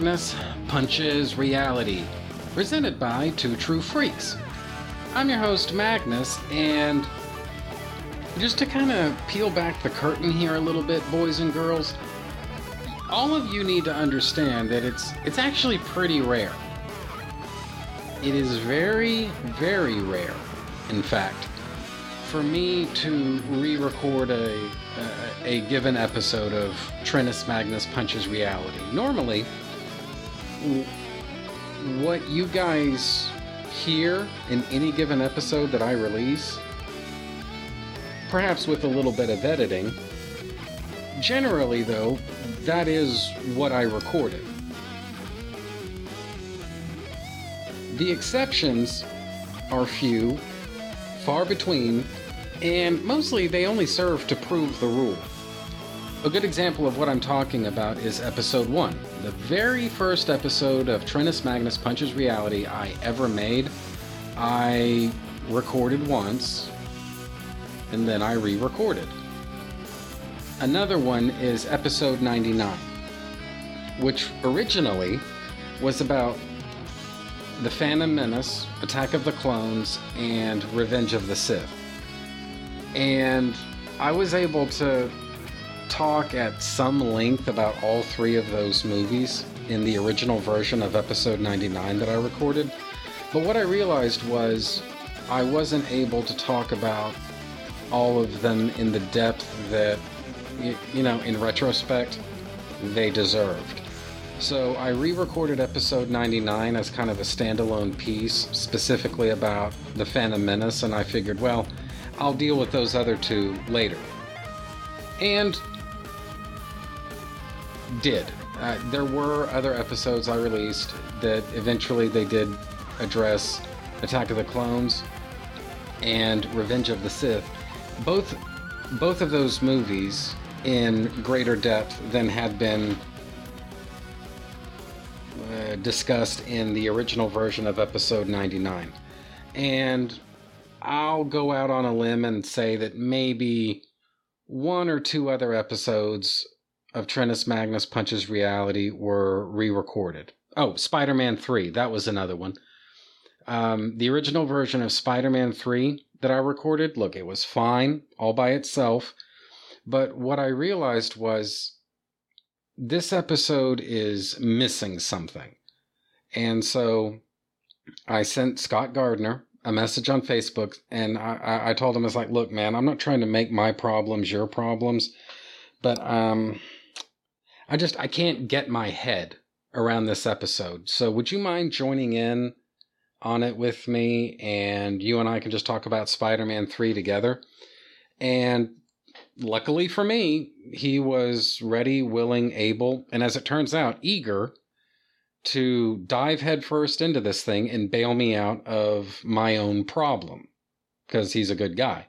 Magnus Punches Reality, presented by Two True Freaks. I'm your host, Magnus, and just to kind of peel back the curtain here a little bit, boys and girls, all of you need to understand that it's it's actually pretty rare. It is very, very rare, in fact, for me to re-record a, a given episode of Trentus Magnus Punches Reality. Normally, what you guys hear in any given episode that I release, perhaps with a little bit of editing, generally though, that is what I recorded. The exceptions are few, far between, and mostly they only serve to prove the rule. A good example of what I'm talking about is episode 1, the very first episode of Trentus Magnus Punches Reality I ever made. I recorded once, and then I re recorded. Another one is episode 99, which originally was about The Phantom Menace, Attack of the Clones, and Revenge of the Sith. And I was able to talk at some length about all three of those movies in the original version of episode 99 that I recorded. But what I realized was I wasn't able to talk about all of them in the depth that, you know, in retrospect, they deserved. So I re recorded episode 99 as kind of a standalone piece, specifically about the Phantom Menace, and I figured, well, I'll deal with those other two later. And did. Uh, there were other episodes I released that eventually they did address Attack of the Clones and Revenge of the Sith. Both both of those movies in greater depth than had been uh, discussed in the original version of episode 99. And I'll go out on a limb and say that maybe one or two other episodes of Trentus Magnus Punches Reality were re recorded. Oh, Spider Man 3, that was another one. Um, the original version of Spider Man 3 that I recorded, look, it was fine all by itself. But what I realized was this episode is missing something. And so I sent Scott Gardner a message on Facebook and I, I told him, it's like, look, man, I'm not trying to make my problems your problems, but um, I just I can't get my head around this episode. So would you mind joining in on it with me and you and I can just talk about Spider-Man 3 together? And luckily for me, he was ready, willing, able, and as it turns out, eager to dive headfirst into this thing and bail me out of my own problem because he's a good guy.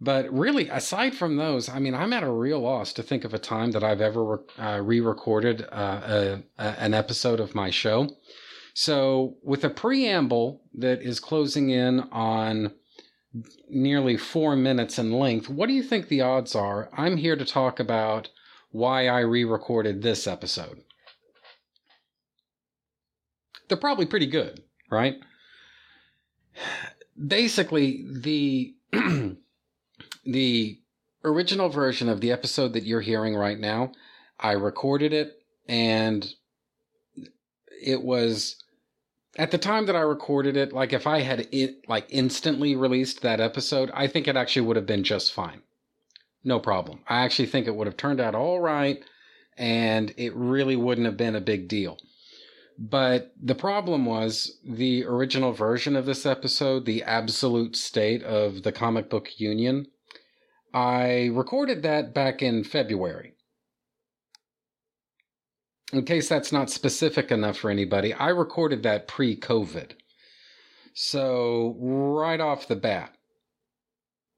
But really, aside from those, I mean, I'm at a real loss to think of a time that I've ever uh, re recorded uh, a, a, an episode of my show. So, with a preamble that is closing in on nearly four minutes in length, what do you think the odds are? I'm here to talk about why I re recorded this episode. They're probably pretty good, right? Basically, the the original version of the episode that you're hearing right now, I recorded it and it was at the time that I recorded it, like if I had it like instantly released that episode, I think it actually would have been just fine. No problem. I actually think it would have turned out all right and it really wouldn't have been a big deal. But the problem was the original version of this episode, the absolute state of the comic book union, I recorded that back in February. In case that's not specific enough for anybody, I recorded that pre COVID. So, right off the bat,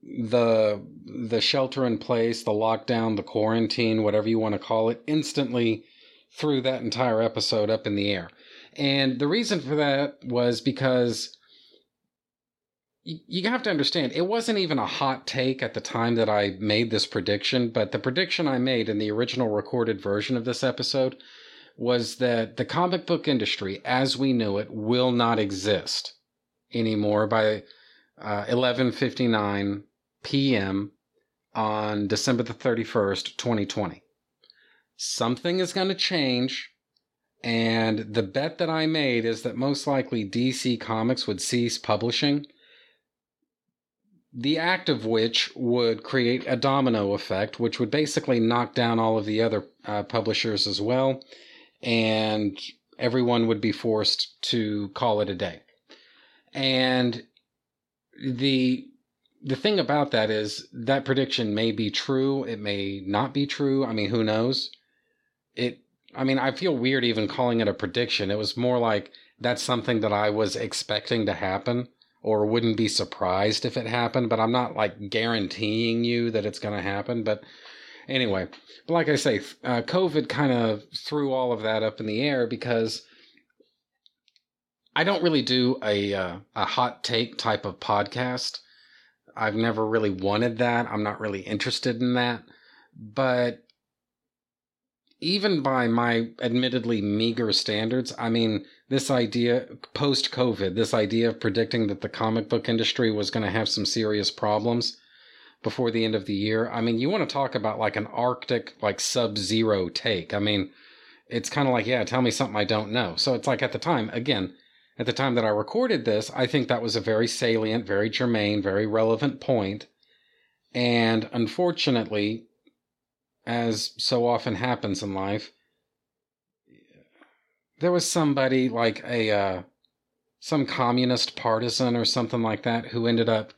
the the shelter in place, the lockdown, the quarantine, whatever you want to call it, instantly threw that entire episode up in the air. And the reason for that was because you have to understand, it wasn't even a hot take at the time that I made this prediction, but the prediction I made in the original recorded version of this episode was that the comic book industry, as we knew it, will not exist anymore by uh, 11:59 p.m. on December the 31st, 2020. Something is going to change, and the bet that I made is that most likely DC Comics would cease publishing the act of which would create a domino effect, which would basically knock down all of the other uh, publishers as well, and everyone would be forced to call it a day. And the the thing about that is that prediction may be true, it may not be true. I mean, who knows? It I mean, I feel weird even calling it a prediction. It was more like that's something that I was expecting to happen or wouldn't be surprised if it happened, but I'm not like guaranteeing you that it's going to happen. But anyway, but like I say, uh, COVID kind of threw all of that up in the air because I don't really do a uh, a hot take type of podcast. I've never really wanted that. I'm not really interested in that. But even by my admittedly meager standards, I mean, this idea post COVID, this idea of predicting that the comic book industry was going to have some serious problems before the end of the year. I mean, you want to talk about like an Arctic, like sub zero take. I mean, it's kind of like, yeah, tell me something I don't know. So it's like at the time, again, at the time that I recorded this, I think that was a very salient, very germane, very relevant point. And unfortunately, as so often happens in life, there was somebody like a uh, some communist partisan or something like that who ended up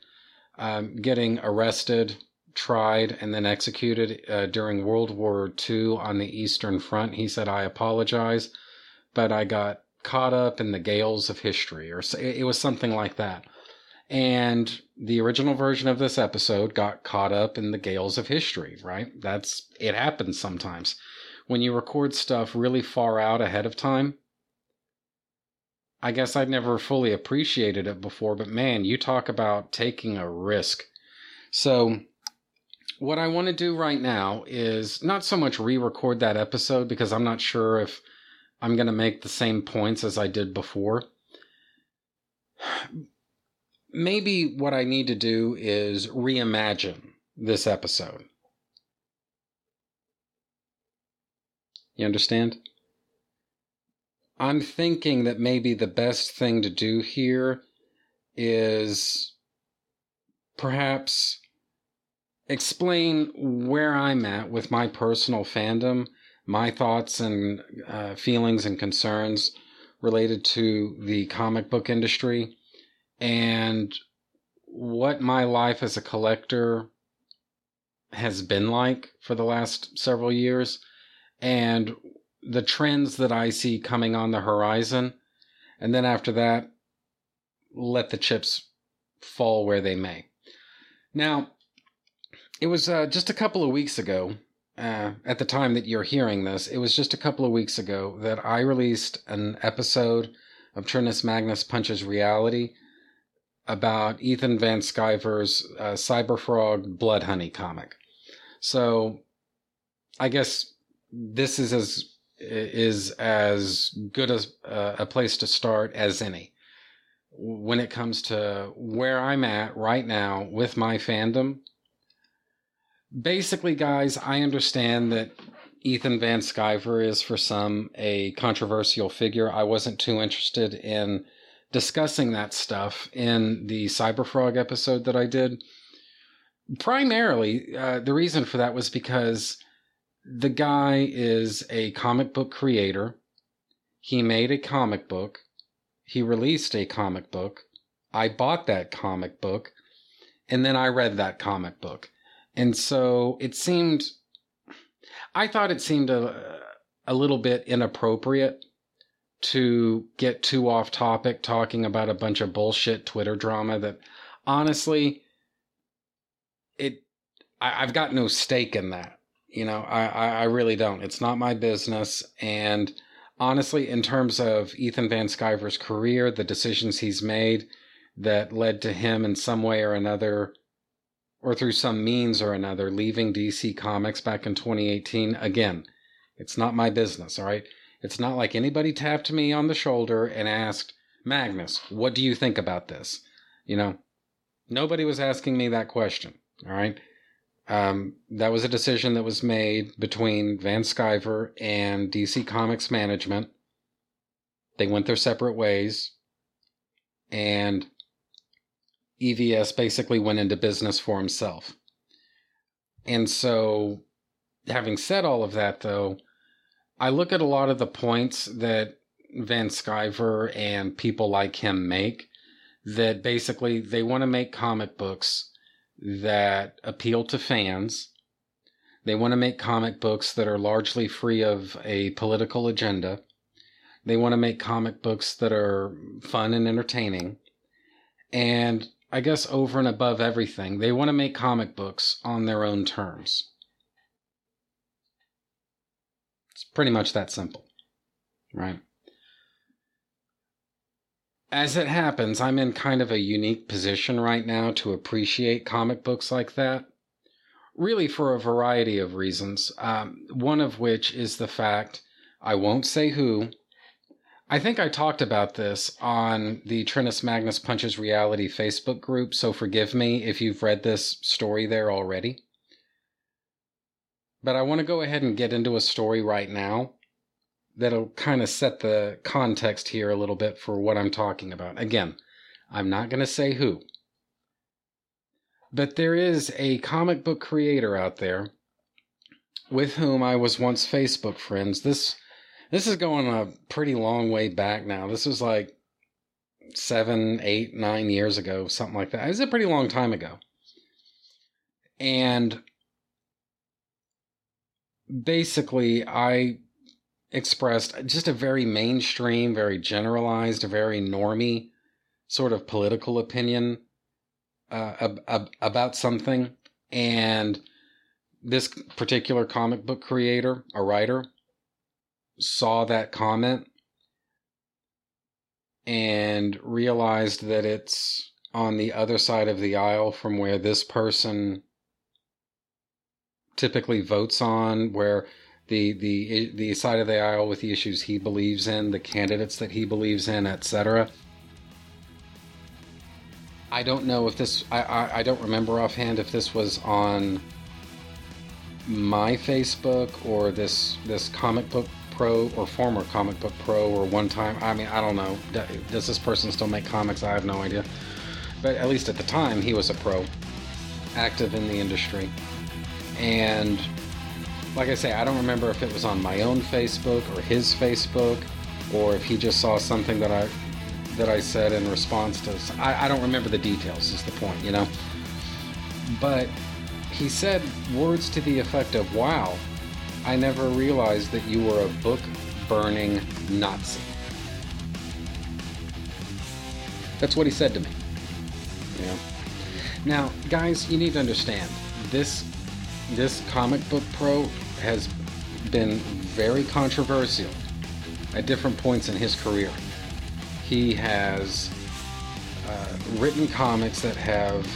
um, getting arrested, tried, and then executed uh, during World War II on the Eastern Front. He said, "I apologize, but I got caught up in the gales of history," or it was something like that. And the original version of this episode got caught up in the gales of history, right? That's it happens sometimes. When you record stuff really far out ahead of time, I guess I'd never fully appreciated it before, but man, you talk about taking a risk. So, what I want to do right now is not so much re record that episode because I'm not sure if I'm going to make the same points as I did before maybe what I need to do is reimagine this episode. You understand? I'm thinking that maybe the best thing to do here is perhaps explain where I'm at with my personal fandom, my thoughts and uh, feelings and concerns related to the comic book industry and what my life as a collector has been like for the last several years and the trends that I see coming on the horizon. And then after that, let the chips fall where they may. Now, it was uh, just a couple of weeks ago, uh, at the time that you're hearing this, it was just a couple of weeks ago that I released an episode of Trentus Magnus Punches Reality about Ethan Van Sciver's uh, Cyberfrog Bloodhoney comic. So, I guess this is as is as good as uh, a place to start as any when it comes to where I'm at right now with my fandom. Basically, guys, I understand that Ethan Van Sciver is for some a controversial figure. I wasn't too interested in discussing that stuff in the Cyberfrog episode that I did. Primarily, uh, the reason for that was because the guy is a comic book creator. He made a comic book. He released a comic book. I bought that comic book. And then I read that comic book. And so it seemed, I thought it seemed a, a little bit inappropriate to get too off topic talking about a bunch of bullshit Twitter drama that honestly, it, I, have got no stake in that. You know, I, I really don't. It's not my business. And honestly, in terms of Ethan Van Sciver's career, the decisions he's made, that led to him in some way or another, or through some means or another, leaving DC Comics back in 2018. Again, it's not my business, all right? It's not like anybody tapped me on the shoulder and asked, Magnus, what do you think about this? You know, nobody was asking me that question, all right? Um, that was a decision that was made between Van Sciver and DC Comics management. They went their separate ways, and EVS basically went into business for himself. And so, having said all of that, though, I look at a lot of the points that Van Sciver and people like him make that basically they want to make comic books that appeal to fans. They want to make comic books that are largely free of a political agenda. They want to make comic books that are fun and entertaining. And I guess over and above everything, they want to make comic books on their own terms. It's pretty much that simple, right? As it happens, I'm in kind of a unique position right now to appreciate comic books like that. Really, for a variety of reasons. Um, one of which is the fact I won't say who. I think I talked about this on the Trentus Magnus Punches Reality Facebook group, so forgive me if you've read this story there already. But I want to go ahead and get into a story right now that'll kind of set the context here a little bit for what I'm talking about. Again, I'm not going to say who. But there is a comic book creator out there with whom I was once Facebook friends. This this is going a pretty long way back now. This was like seven, eight, nine years ago, something like that. It was a pretty long time ago. And basically, I expressed just a very mainstream, very generalized, very normy sort of political opinion uh, ab- ab- about something. And this particular comic book creator, a writer, saw that comment and realized that it's on the other side of the aisle from where this person typically votes on, where the the the side of the aisle with the issues he believes in, the candidates that he believes in, etc. I don't know if this I, I, I don't remember offhand if this was on my Facebook or this this comic book pro or former comic book pro or one time. I mean I don't know. Does this person still make comics? I have no idea. But at least at the time he was a pro active in the industry and like I say, I don't remember if it was on my own Facebook or his Facebook, or if he just saw something that I that I said in response to. I, I don't remember the details. Is the point, you know? But he said words to the effect of, "Wow, I never realized that you were a book burning Nazi." That's what he said to me. Know. Now, guys, you need to understand this this comic book pro has been very controversial at different points in his career. He has uh, written comics that have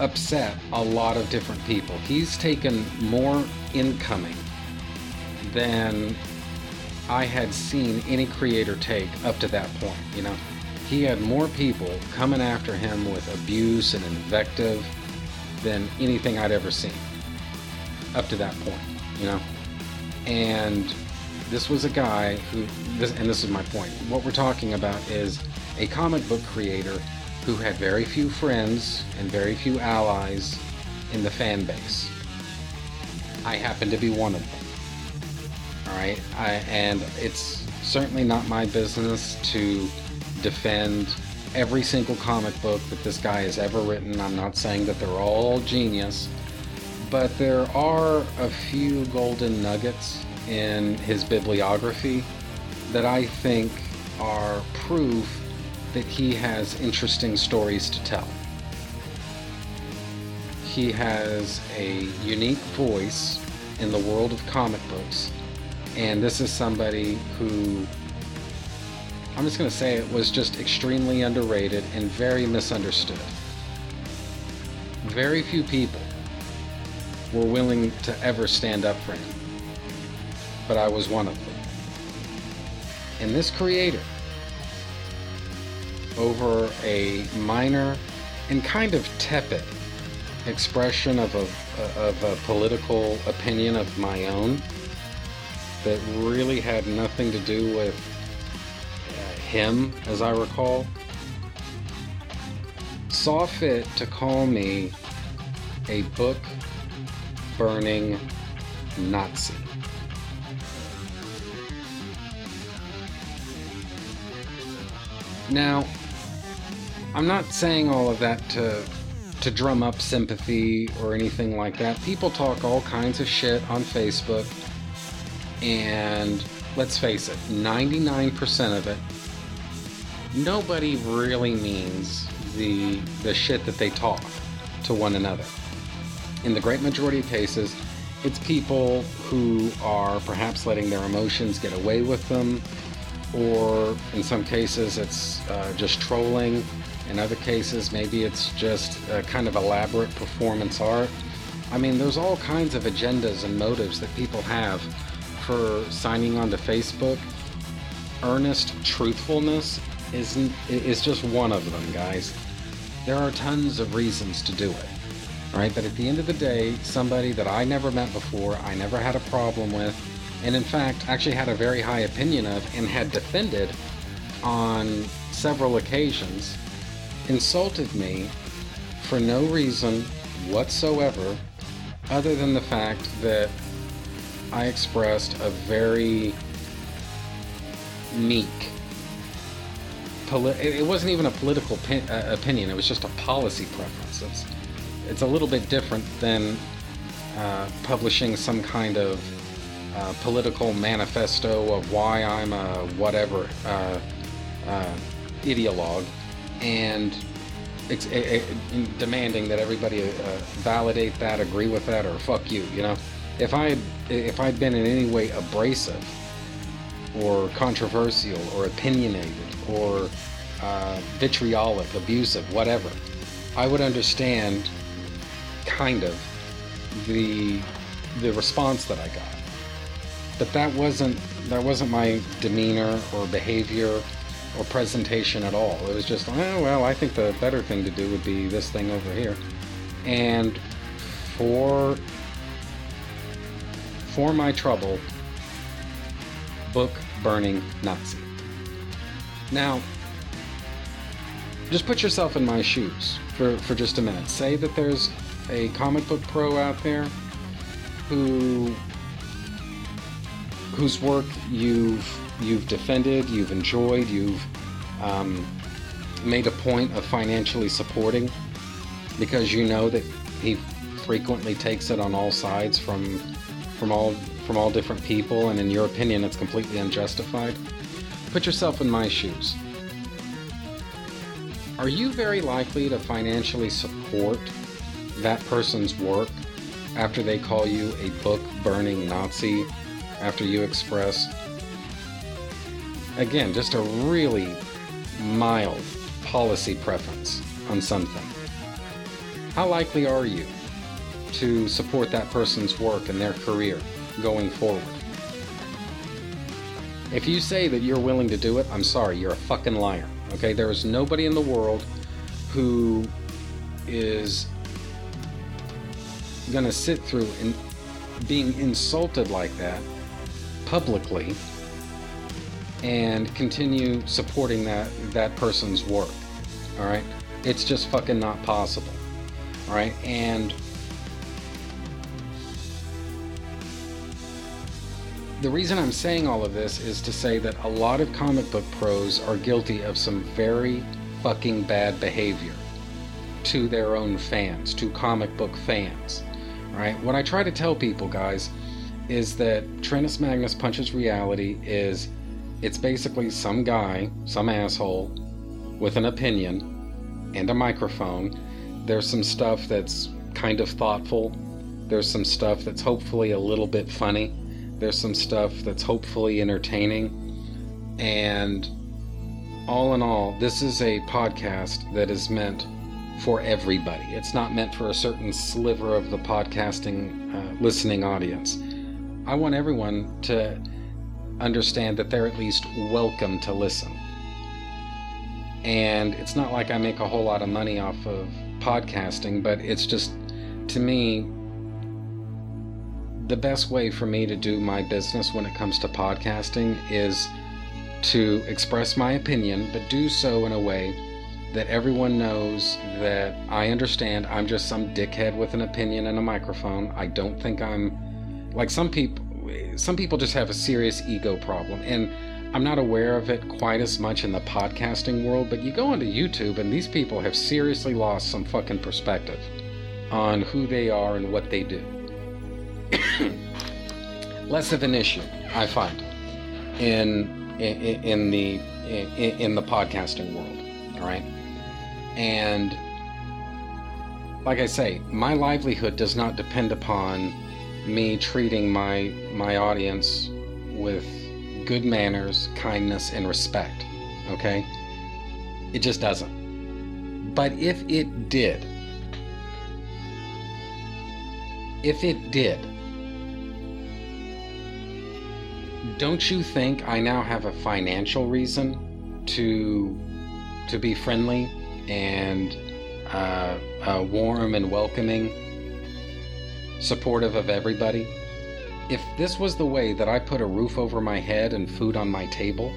upset a lot of different people. He's taken more incoming than I had seen any creator take up to that point, you know. He had more people coming after him with abuse and invective than anything I'd ever seen up to that point, you know? And this was a guy who, this, and this is my point. What we're talking about is a comic book creator who had very few friends and very few allies in the fan base. I happen to be one of them. All right, I, and it's certainly not my business to defend every single comic book that this guy has ever written. I'm not saying that they're all genius, but there are a few golden nuggets in his bibliography that I think are proof that he has interesting stories to tell. He has a unique voice in the world of comic books, and this is somebody who I'm just going to say it was just extremely underrated and very misunderstood. Very few people were willing to ever stand up for him, but I was one of them. And this creator, over a minor and kind of tepid expression of a, of a political opinion of my own that really had nothing to do with him, as I recall, saw fit to call me a book burning Nazi. Now, I'm not saying all of that to to drum up sympathy or anything like that. People talk all kinds of shit on Facebook, and let's face it, 99% of it, nobody really means the the shit that they talk to one another. In the great majority of cases, it's people who are perhaps letting their emotions get away with them, or in some cases, it's uh, just trolling. In other cases, maybe it's just a kind of elaborate performance art. I mean, there's all kinds of agendas and motives that people have for signing on to Facebook. Earnest truthfulness isn't is just one of them, guys. There are tons of reasons to do it. Right, but at the end of the day, somebody that I never met before, I never had a problem with, and in fact, actually had a very high opinion of and had defended on several occasions, insulted me for no reason whatsoever other than the fact that I expressed a very meek poli- it wasn't even a political uh, opinion it was just a policy preference it's, it's a little bit different than uh, publishing some kind of uh, political manifesto of why I'm a whatever uh, uh, ideologue and ex- a- a- demanding that everybody uh, validate that, agree with that, or fuck you. You know, if I if I'd been in any way abrasive or controversial or opinionated or uh, vitriolic, abusive, whatever, I would understand kind of the the response that I got. But that wasn't that wasn't my demeanor or behavior or presentation at all. It was just, oh, well, I think the better thing to do would be this thing over here. And for for my trouble, book burning Nazi. Now, just put yourself in my shoes for, for just a minute. Say that there's a comic book pro out there who whose work you've you've defended, you've enjoyed, you've um, made a point of financially supporting because you know that he frequently takes it on all sides from from all from all different people, and in your opinion, it's completely unjustified. Put yourself in my shoes. Are you very likely to financially support that person's work after they call you a book burning Nazi, after you express, again, just a really mild policy preference on something? How likely are you to support that person's work and their career going forward? If you say that you're willing to do it, I'm sorry, you're a fucking liar. Okay, there is nobody in the world who is gonna sit through and being insulted like that publicly and continue supporting that that person's work. All right, it's just fucking not possible. All right, and the reason I'm saying all of this is to say that a lot of comic book pros are guilty of some very fucking bad behavior to their own fans, to comic book fans. Right? What I try to tell people, guys, is that Trentus Magnus Punches Reality is it's basically some guy, some asshole with an opinion and a microphone. There's some stuff that's kind of thoughtful. There's some stuff that's hopefully a little bit funny there's some stuff that's hopefully entertaining. And all in all, this is a podcast that is meant for everybody. It's not meant for a certain sliver of the podcasting uh, listening audience. I want everyone to understand that they're at least welcome to listen. And it's not like I make a whole lot of money off of podcasting, but it's just, to me, the best way for me to do my business when it comes to podcasting is to express my opinion, but do so in a way that everyone knows that I understand I'm just some dickhead with an opinion and a microphone. I don't think I'm like some people some people just have a serious ego problem and I'm not aware of it quite as much in the podcasting world, but you go onto YouTube and these people have seriously lost some fucking perspective on who they are and what they do. Less of an issue, I find, in in, in the in, in the podcasting world. All right, and like I say, my livelihood does not depend upon me treating my my audience with good manners, kindness, and respect. Okay? It just doesn't. But if it did, if it did, don't you think I now have a financial reason to to be friendly and uh, uh, warm and welcoming supportive of everybody. If this was the way that I put a roof over my head and food on my table,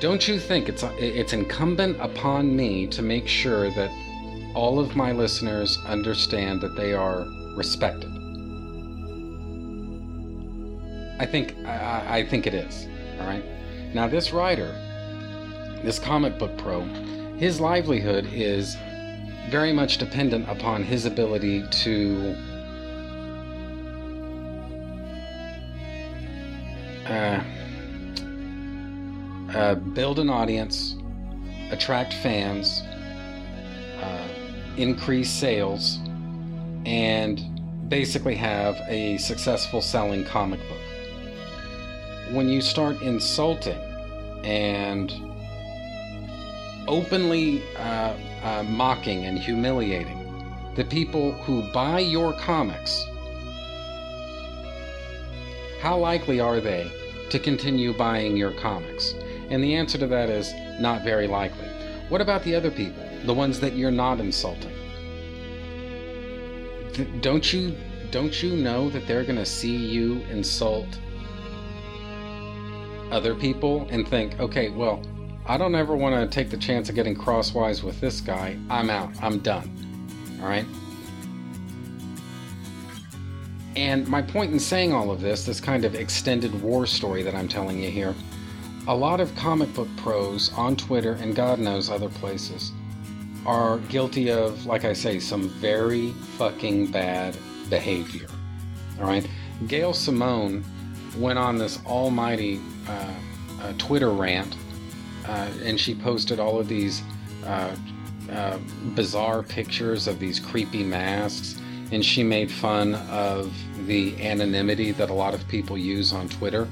don't you think it's it's incumbent upon me to make sure that all of my listeners understand that they are respected? I think I, I think it is. All right. Now this writer, this comic book pro, his livelihood is very much dependent upon his ability to uh, uh, build an audience, attract fans, uh, increase sales, and basically have a successful selling comic book. When you start insulting and openly uh, uh, mocking and humiliating the people who buy your comics how likely are they to continue buying your comics? And the answer to that is not very likely. What about the other people, the ones that you're not insulting? Th- don't you don't you know that they're going to see you insult other people and think, "Okay, well, I don't ever want to take the chance of getting crosswise with this guy. I'm out. I'm done." All right? And my point in saying all of this, this kind of extended war story that I'm telling you here, a lot of comic book pros on Twitter and God knows other places are guilty of, like I say, some very fucking bad behavior. All right? Gail Simone went on this almighty uh, uh, Twitter rant uh, and she posted all of these uh, uh, bizarre pictures of these creepy masks and she made fun of the anonymity that a lot of people use on Twitter.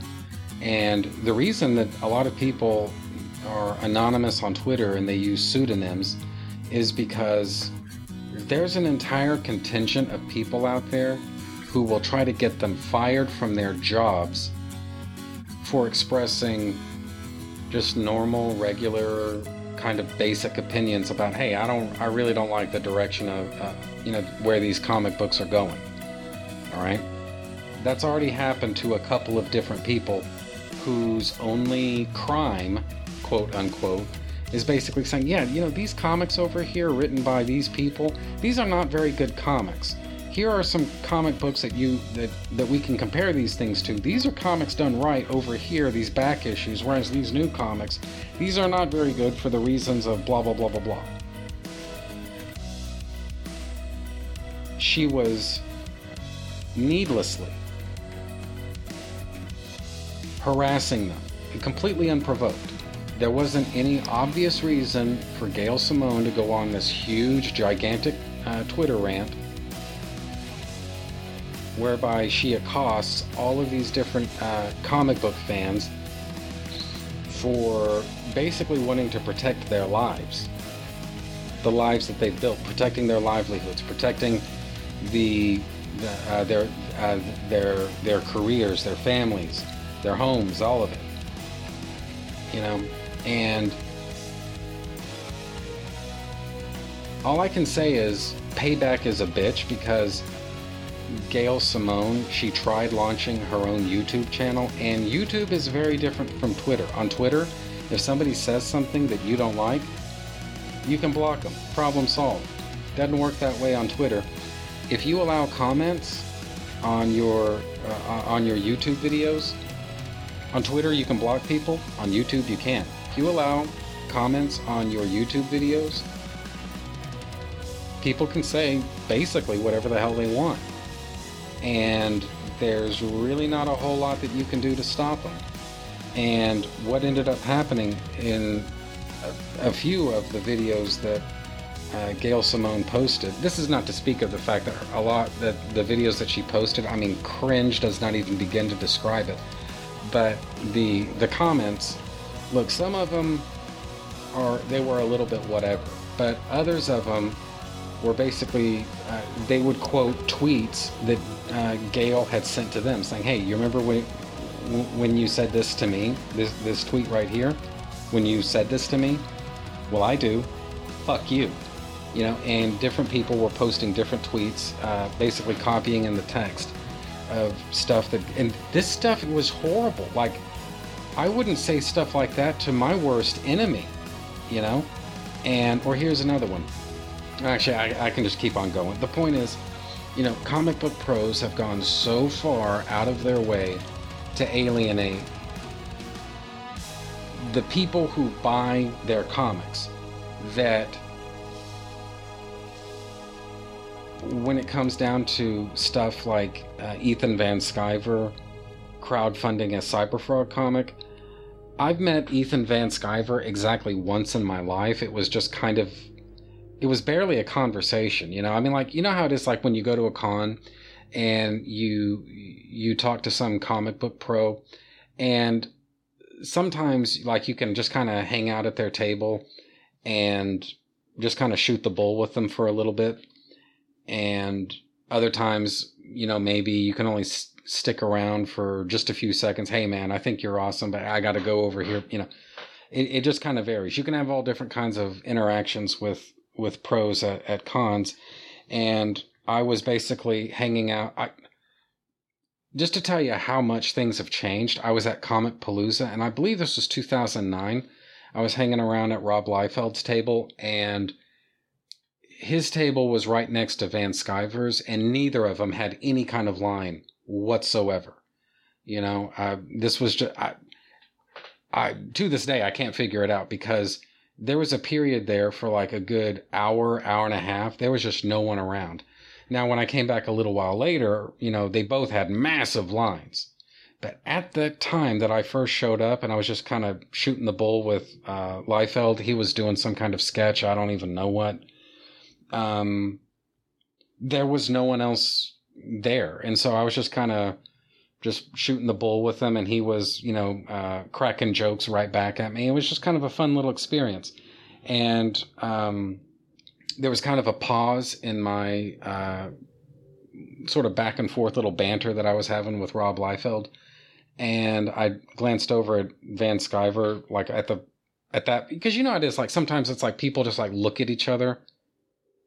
And the reason that a lot of people are anonymous on Twitter and they use pseudonyms is because there's an entire contingent of people out there who will try to get them fired from their jobs for expressing just normal, regular, kind of basic opinions about, hey, I don't, I really don't like the direction of, uh, you know, where these comic books are going. All right, that's already happened to a couple of different people whose only crime, quote unquote, is basically saying, yeah, you know, these comics over here written by these people, these are not very good comics here are some comic books that you that that we can compare these things to. These are comics done right over here, these back issues, whereas these new comics, these are not very good for the reasons of blah blah blah blah blah. She was needlessly harassing them, completely unprovoked. There wasn't any obvious reason for Gail Simone to go on this huge, gigantic uh, Twitter rant whereby she accosts all of these different uh, comic book fans for basically wanting to protect their lives, the lives that they've built, protecting their livelihoods, protecting the, the uh, their uh, their their careers, their families, their homes, all of it. You know, and all I can say is payback is a bitch because Gail Simone, she tried launching her own YouTube channel, and YouTube is very different from Twitter. On Twitter, if somebody says something that you don't like, you can block them. Problem solved. Doesn't work that way on Twitter. If you allow comments on your uh, on your YouTube videos, on Twitter you can block people. On YouTube you can't. If you allow comments on your YouTube videos, people can say basically whatever the hell they want and there's really not a whole lot that you can do to stop them. And what ended up happening in a, a few of the videos that uh, Gail Simone posted, this is not to speak of the fact that a lot that the videos that she posted, I mean, cringe does not even begin to describe it. But the the comments, look, some of them are they were a little bit whatever, but others of them were basically uh, they would quote tweets that uh, Gail had sent to them, saying, "Hey, you remember when when you said this to me? This this tweet right here, when you said this to me? Well, I do. Fuck you." You know, and different people were posting different tweets, uh, basically copying in the text of stuff that, and this stuff was horrible. Like, I wouldn't say stuff like that to my worst enemy, you know. And or here's another one Actually, I, I can just keep on going. The point is, you know, comic book pros have gone so far out of their way to alienate the people who buy their comics that when it comes down to stuff like uh, Ethan Van Sciver crowdfunding a Cyberfrog comic, I've met Ethan Van Sciver exactly once in my life. It was just kind of it was barely a conversation you know? I mean like you know how it is like when you go to a con and you you talk to some comic book pro and sometimes like you can just kind of hang out at their table and just kind of shoot the bull with them for a little bit. And other times you know maybe you can only s- stick around for just a few seconds. Hey man i think you're awesome but i got to go over here you know? It, it just kind of varies. You can have all different kinds of interactions with with pros at, at cons, and I was basically hanging out. I, just to tell you how much things have changed, I was at Comicpalooza, and I believe this was 2009. I was hanging around at Rob Liefeld's table, and his table was right next to Van Sciver's, and neither of them had any kind of line whatsoever. You know, uh, this was just I, I to this day I can't figure it out because there was a period there for like a good hour, hour and a half. There was just no one around. Now, when I came back a little while later, you know, they both had massive lines. But at the time that I first showed up and I was just kind of shooting the bull with uh, Liefeld, he was doing some kind of sketch. I don't even know what. Um, there was no one else there. And so I was just kind of just shooting the bull with him, and he was, you know, uh, cracking jokes right back at me. It was just kind of a fun little experience, and um, there was kind of a pause in my uh, sort of back and forth little banter that I was having with Rob Liefeld, and I glanced over at Van Sciver, like at the at that because you know it is like sometimes it's like people just like look at each other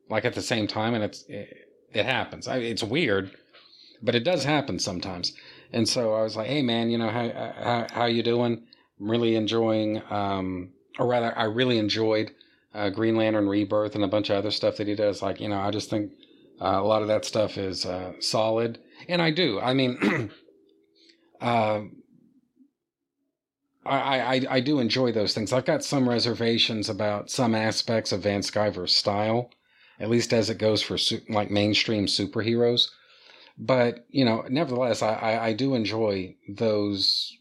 like at the same time, and it's it, it happens. I, it's weird, but it does happen sometimes. And so I was like, "Hey, man, you know how how, how you doing? I'm really enjoying, um, or rather, I really enjoyed uh, Green Lantern Rebirth and a bunch of other stuff that he does. Like, you know, I just think uh, a lot of that stuff is uh, solid, and I do. I mean, uh, I, I I do enjoy those things. I've got some reservations about some aspects of Van Sciver's style, at least as it goes for su- like mainstream superheroes but you know, nevertheless, I, I, I do enjoy those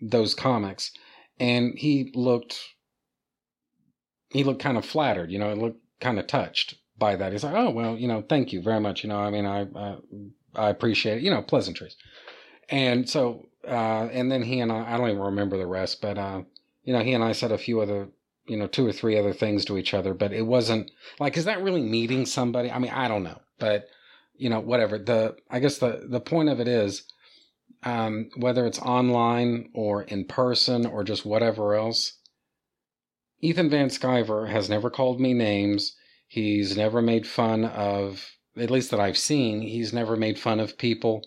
those comics, and he looked he looked kind of flattered, you know, he looked kind of touched by that. He's like, oh well, you know, thank you very much. You know, I mean, I uh, I appreciate it. You know, pleasantries, and so uh, and then he and I, I don't even remember the rest, but uh, you know, he and I said a few other, you know, two or three other things to each other, but it wasn't like, is that really meeting somebody? I mean, I don't know, but you know, whatever. The I guess the the point of it is, um, whether it's online or in person or just whatever else, Ethan Van Sciver has never called me names. He's never made fun of, at least that I've seen, he's never made fun of people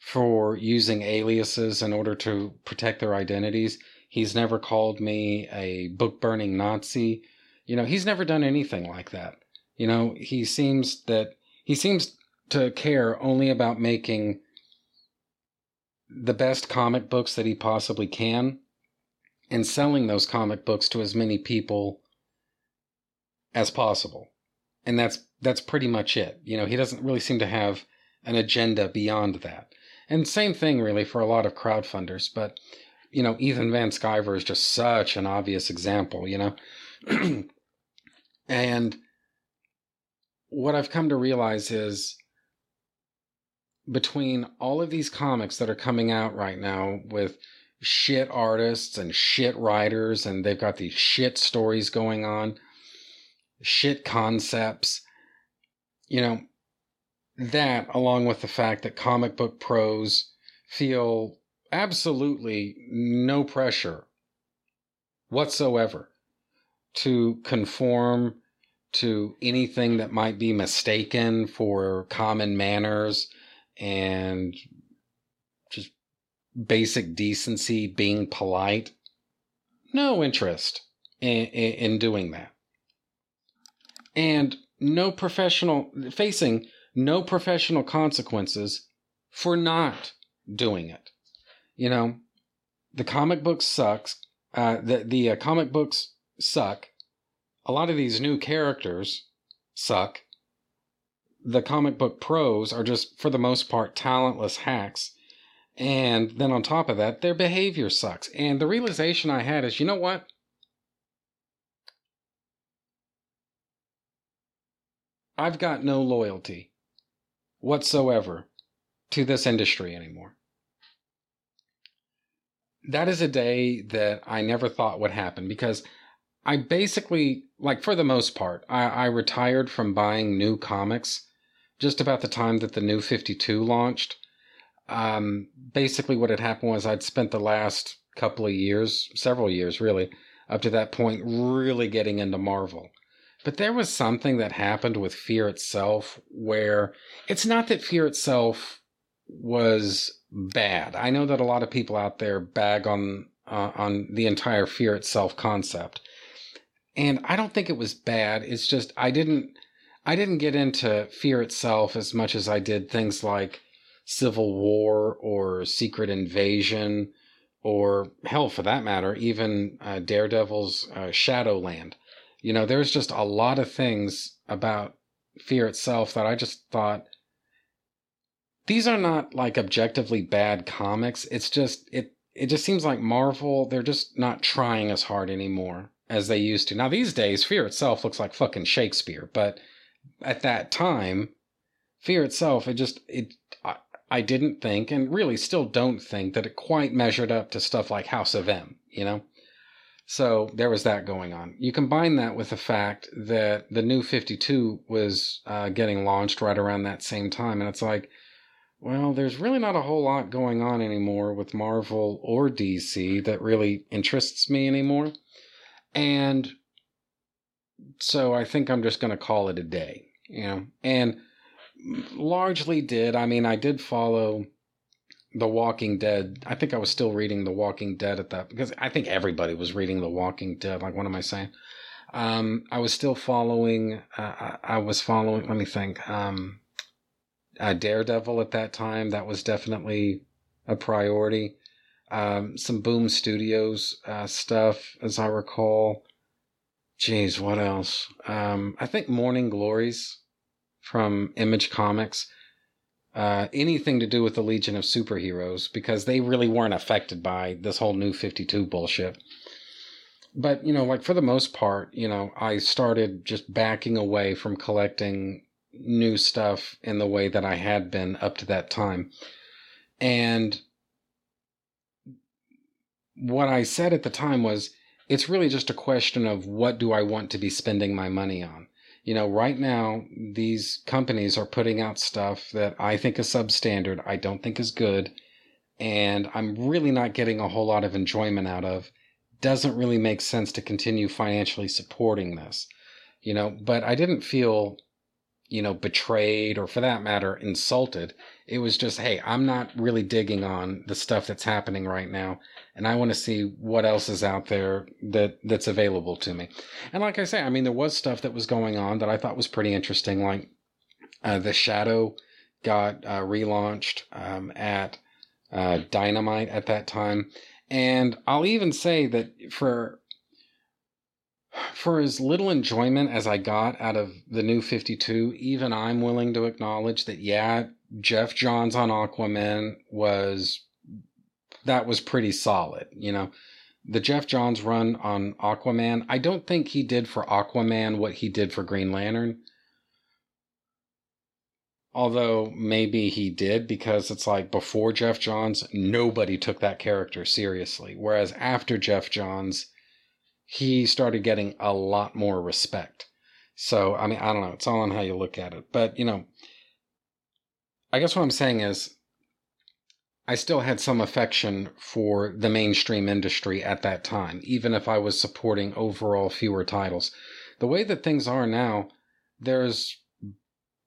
for using aliases in order to protect their identities. He's never called me a book burning Nazi. You know, he's never done anything like that. You know, he seems that he seems to care only about making the best comic books that he possibly can and selling those comic books to as many people as possible. And that's that's pretty much it. You know, he doesn't really seem to have an agenda beyond that. And same thing really for a lot of crowdfunders, but you know, Ethan Van Sciver is just such an obvious example, you know. and what I've come to realize is between all of these comics that are coming out right now with shit artists and shit writers, and they've got these shit stories going on, shit concepts. You know, that along with the fact that comic book pros feel absolutely no pressure whatsoever to conform to anything that might be mistaken for common manners and just basic decency, being polite. No interest in, in, in doing that. And no professional, facing no professional consequences for not doing it. You know, the comic books sucks. Uh, the the uh, comic books suck. A lot of these new characters suck. The comic book pros are just, for the most part, talentless hacks and then on top of that, their behavior sucks. And the realization I had is you know what? I've got no loyalty whatsoever to this industry anymore. That is a day that I never thought would happen because I basically, like for the most part, I, I retired from buying new comics just about the time that the new 52 launched um, basically what had happened was I'd spent the last couple of years, several years really, up to that point, really getting into Marvel. But there was something that happened with Fear itself where it's not that Fear itself was bad. I know that a lot of people out there bag on uh, on the entire Fear itself concept. And I don't think it was bad. It's just I didn't I didn't get into Fear itself as much as I did things like Civil War or Secret Invasion, or hell, for that matter, even uh, Daredevil's uh, Shadowland. You know, there's just a lot of things about Fear itself that I just thought these are not like objectively bad comics. It's just it it just seems like Marvel they're just not trying as hard anymore as they used to. Now these days, Fear itself looks like fucking Shakespeare, but at that time, Fear itself it just it I didn't think, and really still don't think, that it quite measured up to stuff like House of M, you know? So there was that going on. You combine that with the fact that the new 52 was uh, getting launched right around that same time, and it's like, well, there's really not a whole lot going on anymore with Marvel or DC that really interests me anymore. And so I think I'm just going to call it a day, you know? And largely did. I mean, I did follow The Walking Dead. I think I was still reading The Walking Dead at that because I think everybody was reading The Walking Dead. Like, what am I saying? Um, I was still following. Uh, I was following. Let me think. Um, uh, Daredevil at that time. That was definitely a priority. Um, some Boom Studios uh, stuff, as I recall. Jeez, what else? Um, I think Morning Glories from Image Comics. Uh, anything to do with the Legion of Superheroes because they really weren't affected by this whole new 52 bullshit. But, you know, like for the most part, you know, I started just backing away from collecting new stuff in the way that I had been up to that time. And what I said at the time was it's really just a question of what do I want to be spending my money on. You know, right now, these companies are putting out stuff that I think is substandard, I don't think is good, and I'm really not getting a whole lot of enjoyment out of. Doesn't really make sense to continue financially supporting this, you know, but I didn't feel you know, betrayed or for that matter, insulted. It was just, hey, I'm not really digging on the stuff that's happening right now. And I want to see what else is out there that that's available to me. And like I say, I mean, there was stuff that was going on that I thought was pretty interesting. Like uh, the Shadow got uh, relaunched um, at uh, Dynamite at that time. And I'll even say that for for as little enjoyment as I got out of the new 52, even I'm willing to acknowledge that, yeah, Geoff Johns on Aquaman was, that was pretty solid. You know, the Geoff Johns run on Aquaman, I don't think he did for Aquaman what he did for Green Lantern. Although maybe he did because it's like before Geoff Johns, nobody took that character seriously. Whereas after Geoff Johns, he started getting a lot more respect. So, I mean, I don't know. It's all on how you look at it. But, you know, I guess what I'm saying is I still had some affection for the mainstream industry at that time, even if I was supporting overall fewer titles. The way that things are now, there's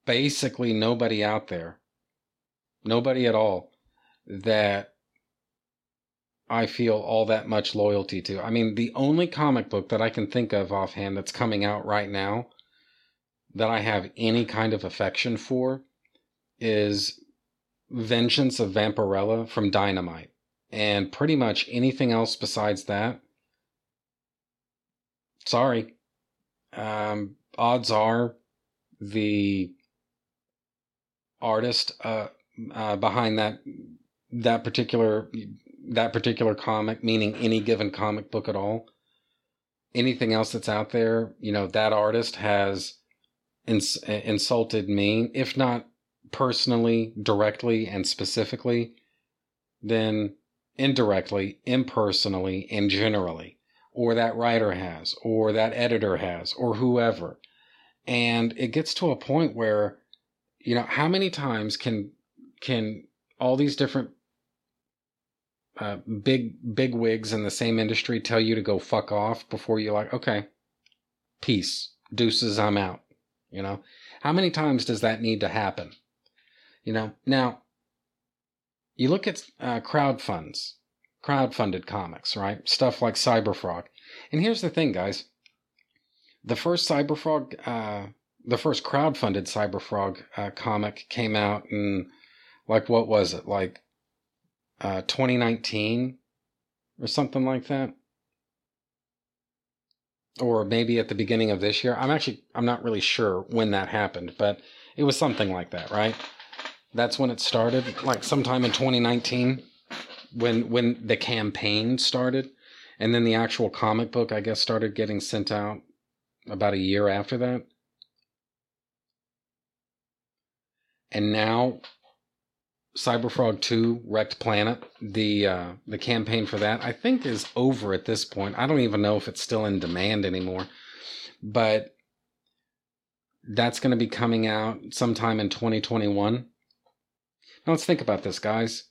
basically nobody out there, nobody at all, that I feel all that much loyalty to. I mean, the only comic book that I can think of offhand that's coming out right now that I have any kind of affection for is Vengeance of Vampirella from Dynamite. And pretty much anything else besides that, sorry. Um, odds are the artist uh, uh, behind that that particular that particular comic, meaning any given comic book at all. Anything else that's out there, you know, that artist has ins- insulted me, if not personally, directly, and specifically, then indirectly, impersonally, and generally, or that writer has, or that editor has, or whoever. And it gets to a point where, you know, how many times can can all these different uh, big big wigs in the same industry tell you to go fuck off before you're like, okay, peace, deuces, I'm out. You know, how many times does that need to happen? You know, now you look at uh, crowd funds, crowd-funded comics, right? Stuff like Cyberfrog. And here's the thing, guys: the first Cyberfrog, uh, the first crowd-funded Cyberfrog uh, comic came out in like what was it like uh, 2019 or something like that. Or maybe at the beginning of this year. I'm actually, I'm not really sure when that happened, but it was something like that, right? That's when it started, like sometime in 2019 when when the campaign started and then the actual comic book I guess started getting sent out about a year after that. And now Cyberfrog 2 Wrecked Planet, the uh, the campaign for that, I think is over at this point. I don't even know if it's still in demand anymore. But that's going to be coming out sometime in 2021. Now let's think about this, guys.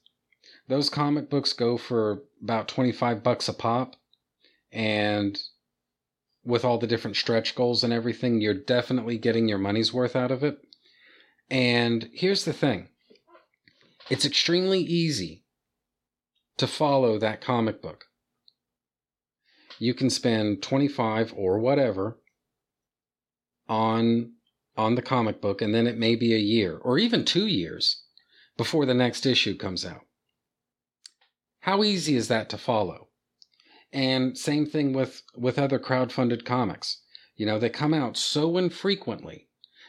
Those comic books go for about 25 bucks a pop and with all the different stretch goals and everything, you're definitely getting your money's worth out of it. And here's the thing it's extremely easy to follow that comic book. You can spend 25 or whatever on on the comic book and then it may be a year or even 2 years before the next issue comes out. How easy is that to follow? And same thing with with other crowd-funded comics. You know, they come out so infrequently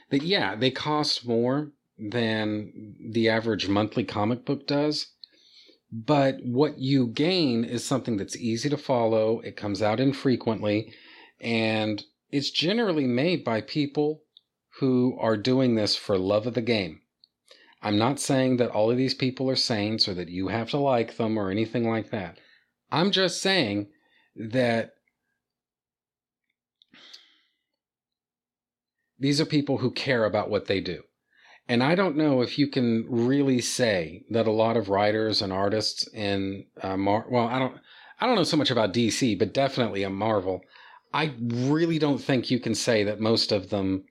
that yeah, they cost more than the average monthly comic book does. But what you gain is something that's easy to follow, it comes out infrequently, and it's generally made by people who are doing this for love of the game. I'm not saying that all of these people are saints or that you have to like them or anything like that. I'm just saying that these are people who care about what they do. And I don't know if you can really say that a lot of writers and artists in uh, Mar- well, I don't I don't know so much about DC, but definitely a Marvel. I really don't think you can say that most of them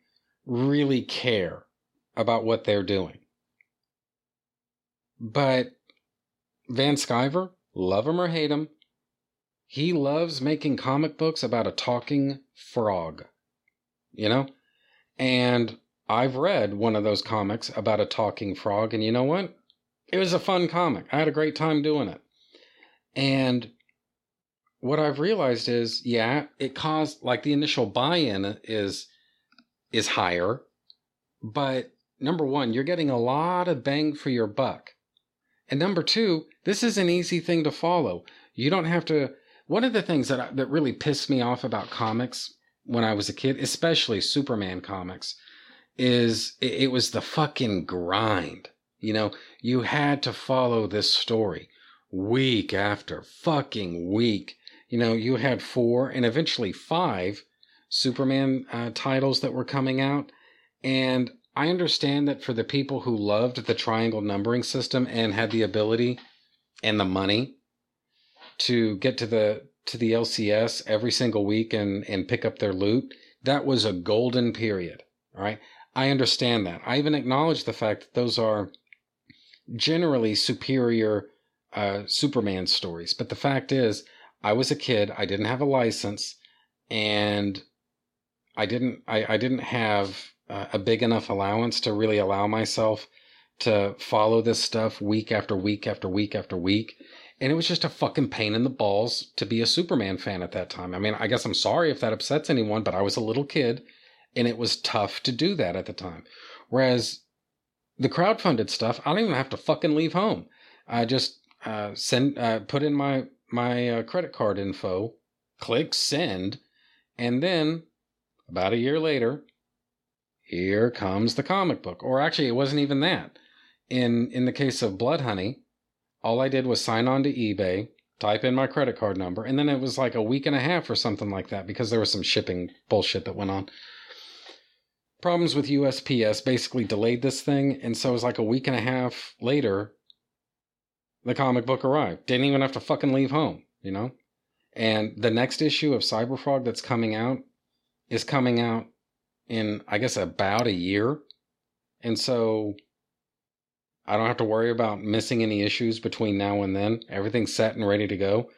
really care about what they're doing. But Van Sciver, love him or hate him, he loves making comic books about a talking frog. You know? And I've read one of those comics about a talking frog, and you know what? It was a fun comic. I had a great time doing it. And what I've realized is, yeah, it caused like the initial buy-in is is higher, but number one, you're getting a lot of bang for your buck. And number two, this is an easy thing to follow. You don't have to. One of the things that that really pissed me off about comics when I was a kid, especially Superman comics, is it, it was the fucking grind. You know, you had to follow this story week after fucking week. You know, you had four and eventually five Superman uh, titles that were coming out. And I understand that for the people who loved the triangle numbering system and had the ability and the money to get to the to the LCS every single week and and pick up their loot, that was a golden period. All right. I understand that. I even acknowledge the fact that those are generally superior uh, Superman stories. But the fact is, I was a kid. I didn't have a license, and I didn't. I, I didn't have uh, a big enough allowance to really allow myself to follow this stuff week after week after week after week. And it was just a fucking pain in the balls to be a Superman fan at that time. I mean, I guess I'm sorry if that upsets anyone, but I was a little kid and it was tough to do that at the time. Whereas the crowdfunded stuff, I don't even have to fucking leave home. I just uh, send, uh, put in my my uh, credit card info, click send, and then about a year later, here comes the comic book. Or actually, it wasn't even that. In in the case of Bloodhoney, all I did was sign on to eBay, type in my credit card number, and then it was like a week and a half or something like that because there was some shipping bullshit that went on problems with USPS basically delayed this thing, and so it was like a week and a half later, the comic book arrived. Didn't even have to fucking leave home, you know? And the next issue of Cyberfrog that's coming out is coming out in, I guess, about a year. And so I don't have to worry about missing any issues between now and then. Everything's set and ready to go.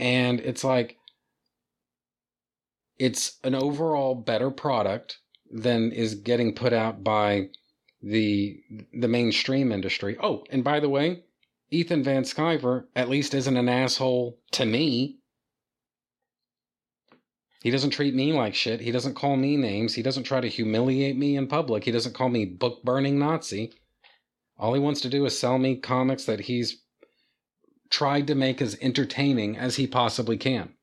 And it's like, it's an overall better product than is getting put out by the the mainstream industry. Oh, and by the way, Ethan Van Sciver at least isn't an asshole to me. He doesn't treat me like shit. He doesn't call me names. He doesn't try to humiliate me in public. He doesn't call me book burning Nazi. All he wants to do is sell me comics that he's tried to make as entertaining as he possibly can.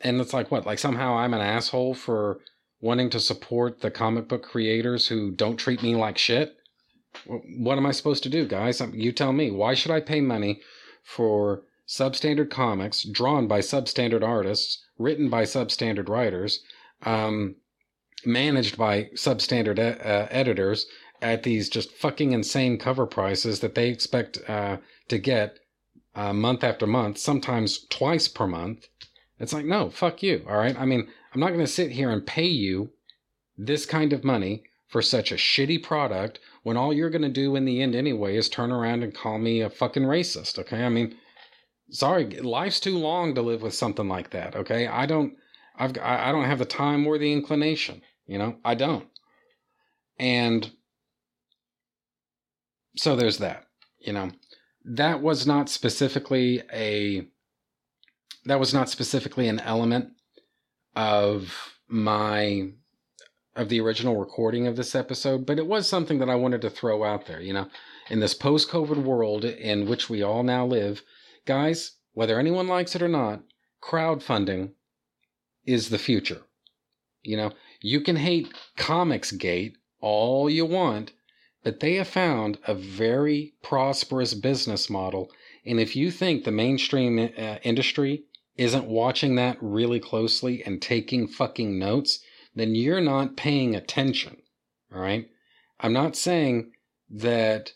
And it's like what? Like somehow I'm an asshole for wanting to support the comic book creators who don't treat me like shit. What am I supposed to do, guys? You tell me. Why should I pay money for substandard comics drawn by substandard artists, written by substandard writers, um, managed by substandard e- uh, editors at these just fucking insane cover prices that they expect uh, to get uh, month after month, sometimes twice per month? It's like, no, fuck you. All right. I mean, I'm not going to sit here and pay you this kind of money for such a shitty product when all you're going to do in the end anyway is turn around and call me a fucking racist. Okay. I mean, sorry, life's too long to live with something like that. Okay. I don't, I've, I don't have the time or the inclination. You know, I don't. And so there's that, you know, that was not specifically a, that was not specifically an element of my of the original recording of this episode, but it was something that I wanted to throw out there, you know, in this post-COVID world in which we all now live, guys, whether anyone likes it or not, crowdfunding is the future. You know, you can hate Comicsgate all you want, but they have found a very prosperous business model. And if you think the mainstream uh, industry isn't watching that really closely and taking fucking notes, then you're not paying attention. All right. I'm not saying that.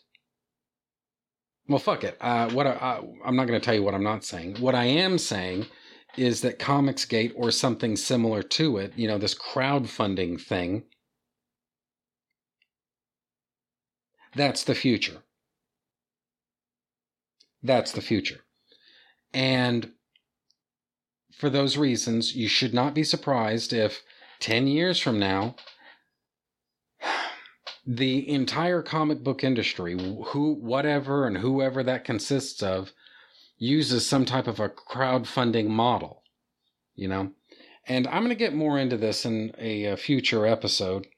Well, fuck it. Uh, what I, I, I'm not going to tell you what I'm not saying. What I am saying is that Comicsgate or something similar to it, you know, this crowdfunding thing, that's the future. That's the future. And for those reasons, you should not be surprised if 10 years from now, the entire comic book industry, who, whatever and whoever that consists of, uses some type of a crowdfunding model, you know? And I'm going to get more into this in a, a future episode,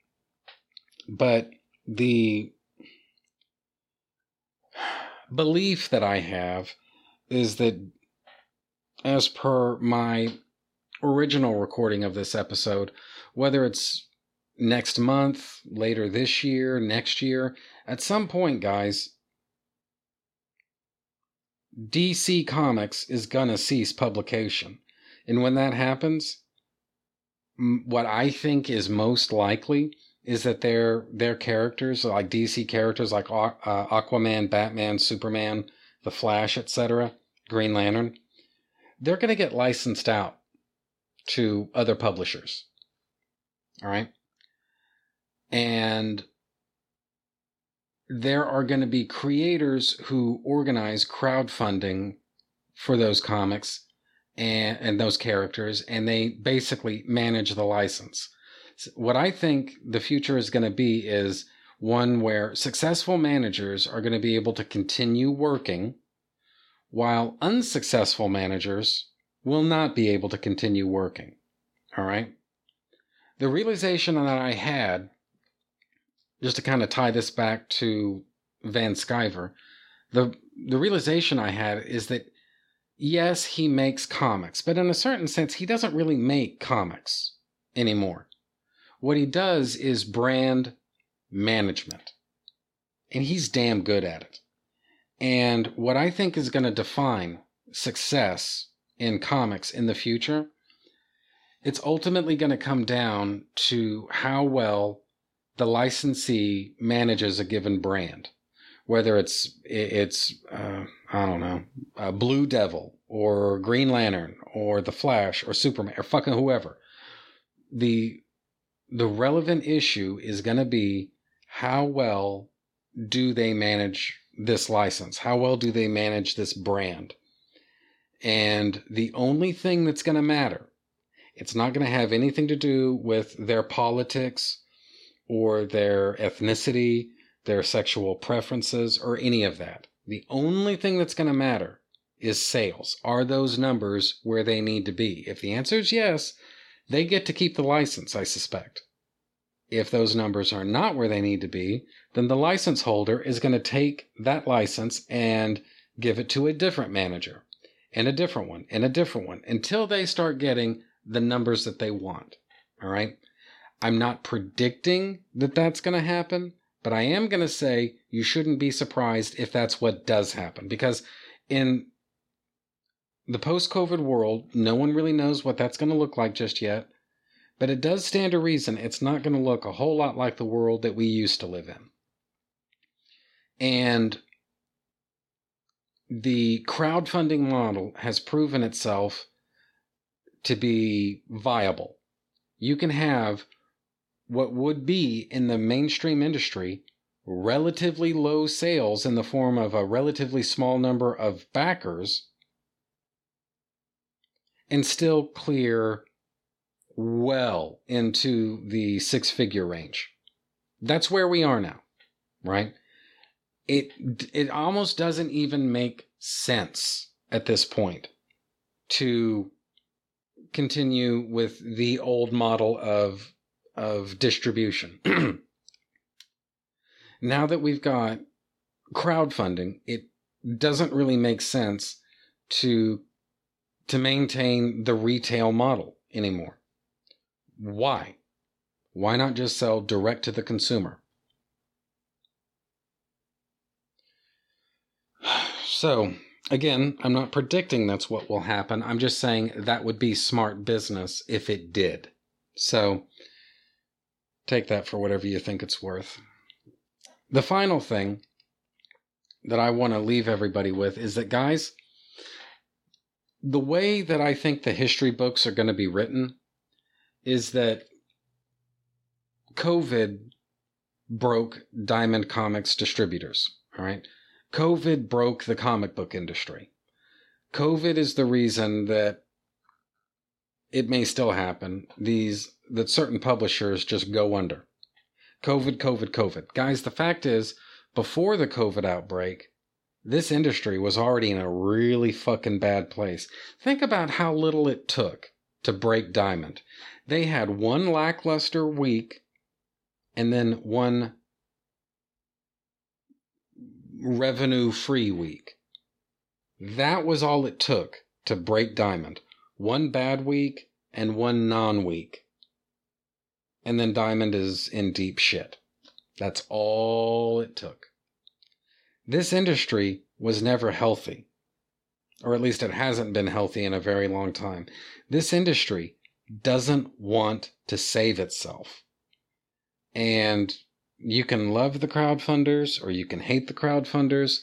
but the belief that I have is that, as per my original recording of this episode, whether it's next month, later this year, next year, at some point, guys, DC Comics is going to cease publication. And when that happens, what I think is most likely is that their their characters, like DC characters like uh, Aquaman, Batman, Superman, The Flash, etc., Green Lantern, they're going to get licensed out to other publishers. All right? And there are going to be creators who organize crowdfunding for those comics and, and those characters, and they basically manage the license. What I think the future is going to be is one where successful managers are going to be able to continue working while unsuccessful managers will not be able to continue working. All right. The realization that I had just to kind of tie this back to Van Sciver, the the realization I had is that yes, he makes comics, but in a certain sense, he doesn't really make comics anymore. What he does is brand management, and he's damn good at it. And what I think is going to define success in comics in the future, it's ultimately going to come down to how well the licensee manages a given brand, whether it's it's uh, I don't know, a Blue Devil or Green Lantern or the Flash or Superman or fucking whoever. The the relevant issue is going to be how well do they manage this license? How well do they manage this brand? And the only thing that's going to matter, it's not going to have anything to do with their politics or their ethnicity, their sexual preferences, or any of that. The only thing that's going to matter is sales. Are those numbers where they need to be? If the answer is yes, they get to keep the license, I suspect. If those numbers are not where they need to be, then the license holder is going to take that license and give it to a different manager, and a different one, and a different one, until they start getting the numbers that they want. All right. I'm not predicting that that's going to happen, but I am going to say you shouldn't be surprised if that's what does happen because in the post COVID world, no one really knows what that's going to look like just yet. But it does stand to reason it's not going to look a whole lot like the world that we used to live in. And the crowdfunding model has proven itself to be viable. You can have what would be in the mainstream industry relatively low sales in the form of a relatively small number of backers and still clear well into the six figure range. That's where we are now, right? It it almost doesn't even make sense at this point to continue with the old model of of distribution. now that we've got crowdfunding, it doesn't really make sense to to maintain the retail model anymore. Why? Why not just sell direct to the consumer? So, again, I'm not predicting that's what will happen. I'm just saying that would be smart business if it did. So, take that for whatever you think it's worth. The final thing that I want to leave everybody with is that, guys, the way that I think the history books are going to be written is that COVID broke Diamond Comics distributors. All right. COVID broke the comic book industry. COVID is the reason that it may still happen. These that certain publishers just go under. COVID, COVID, COVID. Guys, the fact is, before the COVID outbreak, this industry was already in a really fucking bad place. Think about how little it took to break Diamond. They had one lackluster week and then one revenue free week. That was all it took to break Diamond. One bad week and one non week. And then Diamond is in deep shit. That's all it took. This industry was never healthy, or at least it hasn't been healthy in a very long time. This industry doesn't want to save itself. And you can love the crowdfunders or you can hate the crowdfunders,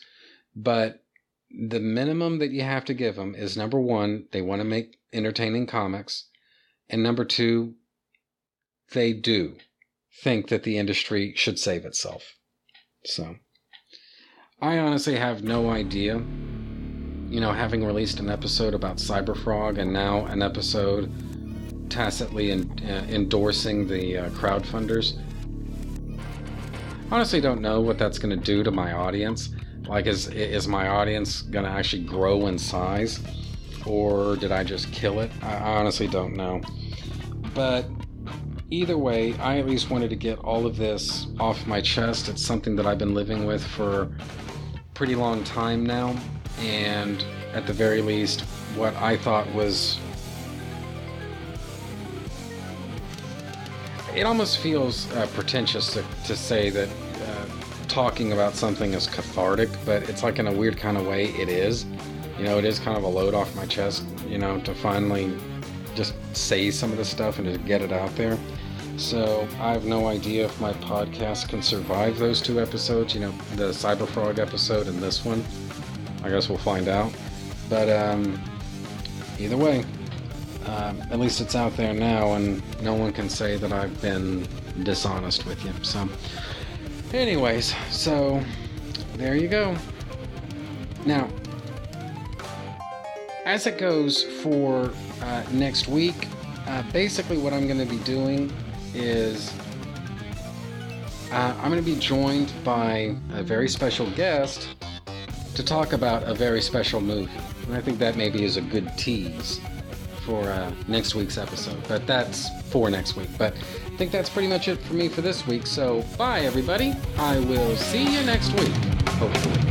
but the minimum that you have to give them is number one, they want to make entertaining comics. And number two, they do think that the industry should save itself. So, I honestly have no idea. You know, having released an episode about Cyberfrog and now an episode tacitly in, uh, endorsing the uh, crowdfunders, honestly don't know what that's going to do to my audience. Like, is is my audience going to actually grow in size, or did I just kill it? I honestly don't know. But either way, I at least wanted to get all of this off my chest. It's something that I've been living with for pretty long time now, and at the very least, what I thought was it almost feels uh, pretentious to, to say that uh, talking about something is cathartic, but it's like in a weird kind of way it is. You know, it is kind of a load off my chest, you know, to finally just say some of the stuff and to get it out there. So I have no idea if my podcast can survive those two episodes, you know, the Cyberfrog episode and this one. I guess we'll find out. But um, either way, um, at least it's out there now, and no one can say that I've been dishonest with you. So, anyways, so there you go. Now, as it goes for uh, next week, uh, basically what I'm going to be doing is uh, I'm going to be joined by a very special guest to talk about a very special movie. And I think that maybe is a good tease for uh, next week's episode. But that's for next week. But I think that's pretty much it for me for this week. So bye, everybody. I will see you next week, hopefully.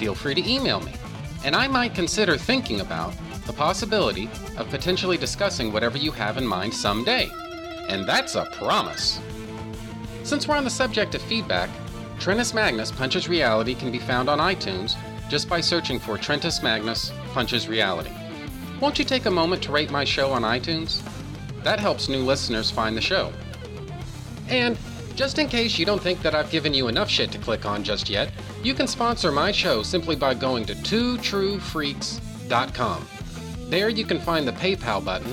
Feel free to email me, and I might consider thinking about the possibility of potentially discussing whatever you have in mind someday. And that's a promise. Since we're on the subject of feedback, Trentus Magnus Punches Reality can be found on iTunes just by searching for Trentus Magnus Punches Reality. Won't you take a moment to rate my show on iTunes? That helps new listeners find the show. And just in case you don't think that I've given you enough shit to click on just yet, you can sponsor my show simply by going to twotruefreaks.com. There you can find the PayPal button,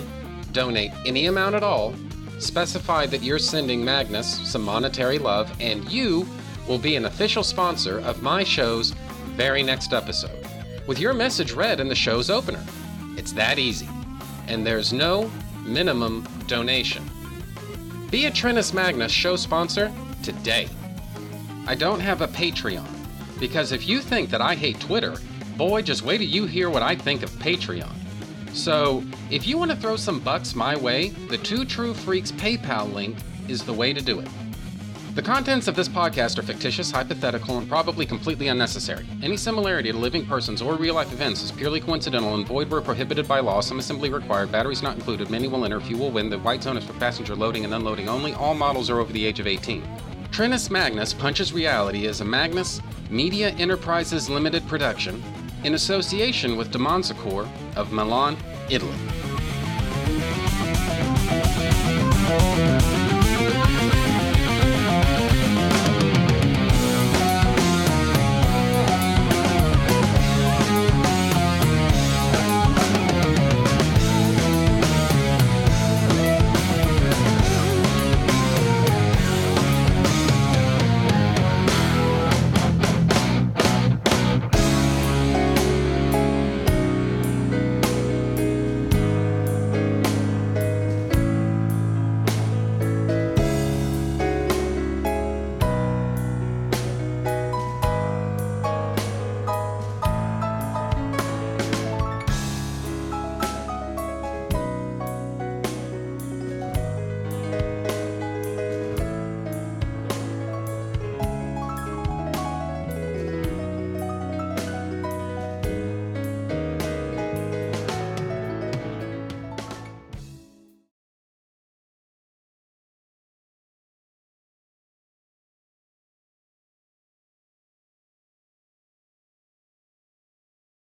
donate any amount at all, specify that you're sending Magnus some monetary love, and you will be an official sponsor of my show's very next episode, with your message read in the show's opener. It's that easy. And there's no minimum donation. Be a Trentus Magnus show sponsor today. I don't have a Patreon, because if you think that I hate Twitter, boy, just wait till you hear what I think of Patreon. So, if you want to throw some bucks my way, the Two True Freaks PayPal link is the way to do it. The contents of this podcast are fictitious, hypothetical, and probably completely unnecessary. Any similarity to living persons or real life events is purely coincidental and void where prohibited by law. Some assembly required, batteries not included, many will enter, few will win. The white zone is for passenger loading and unloading only. All models are over the age of 18. Trentus Magnus Punches Reality is a Magnus Media Enterprises Limited production in association with Demonzacor of Milan, Italy.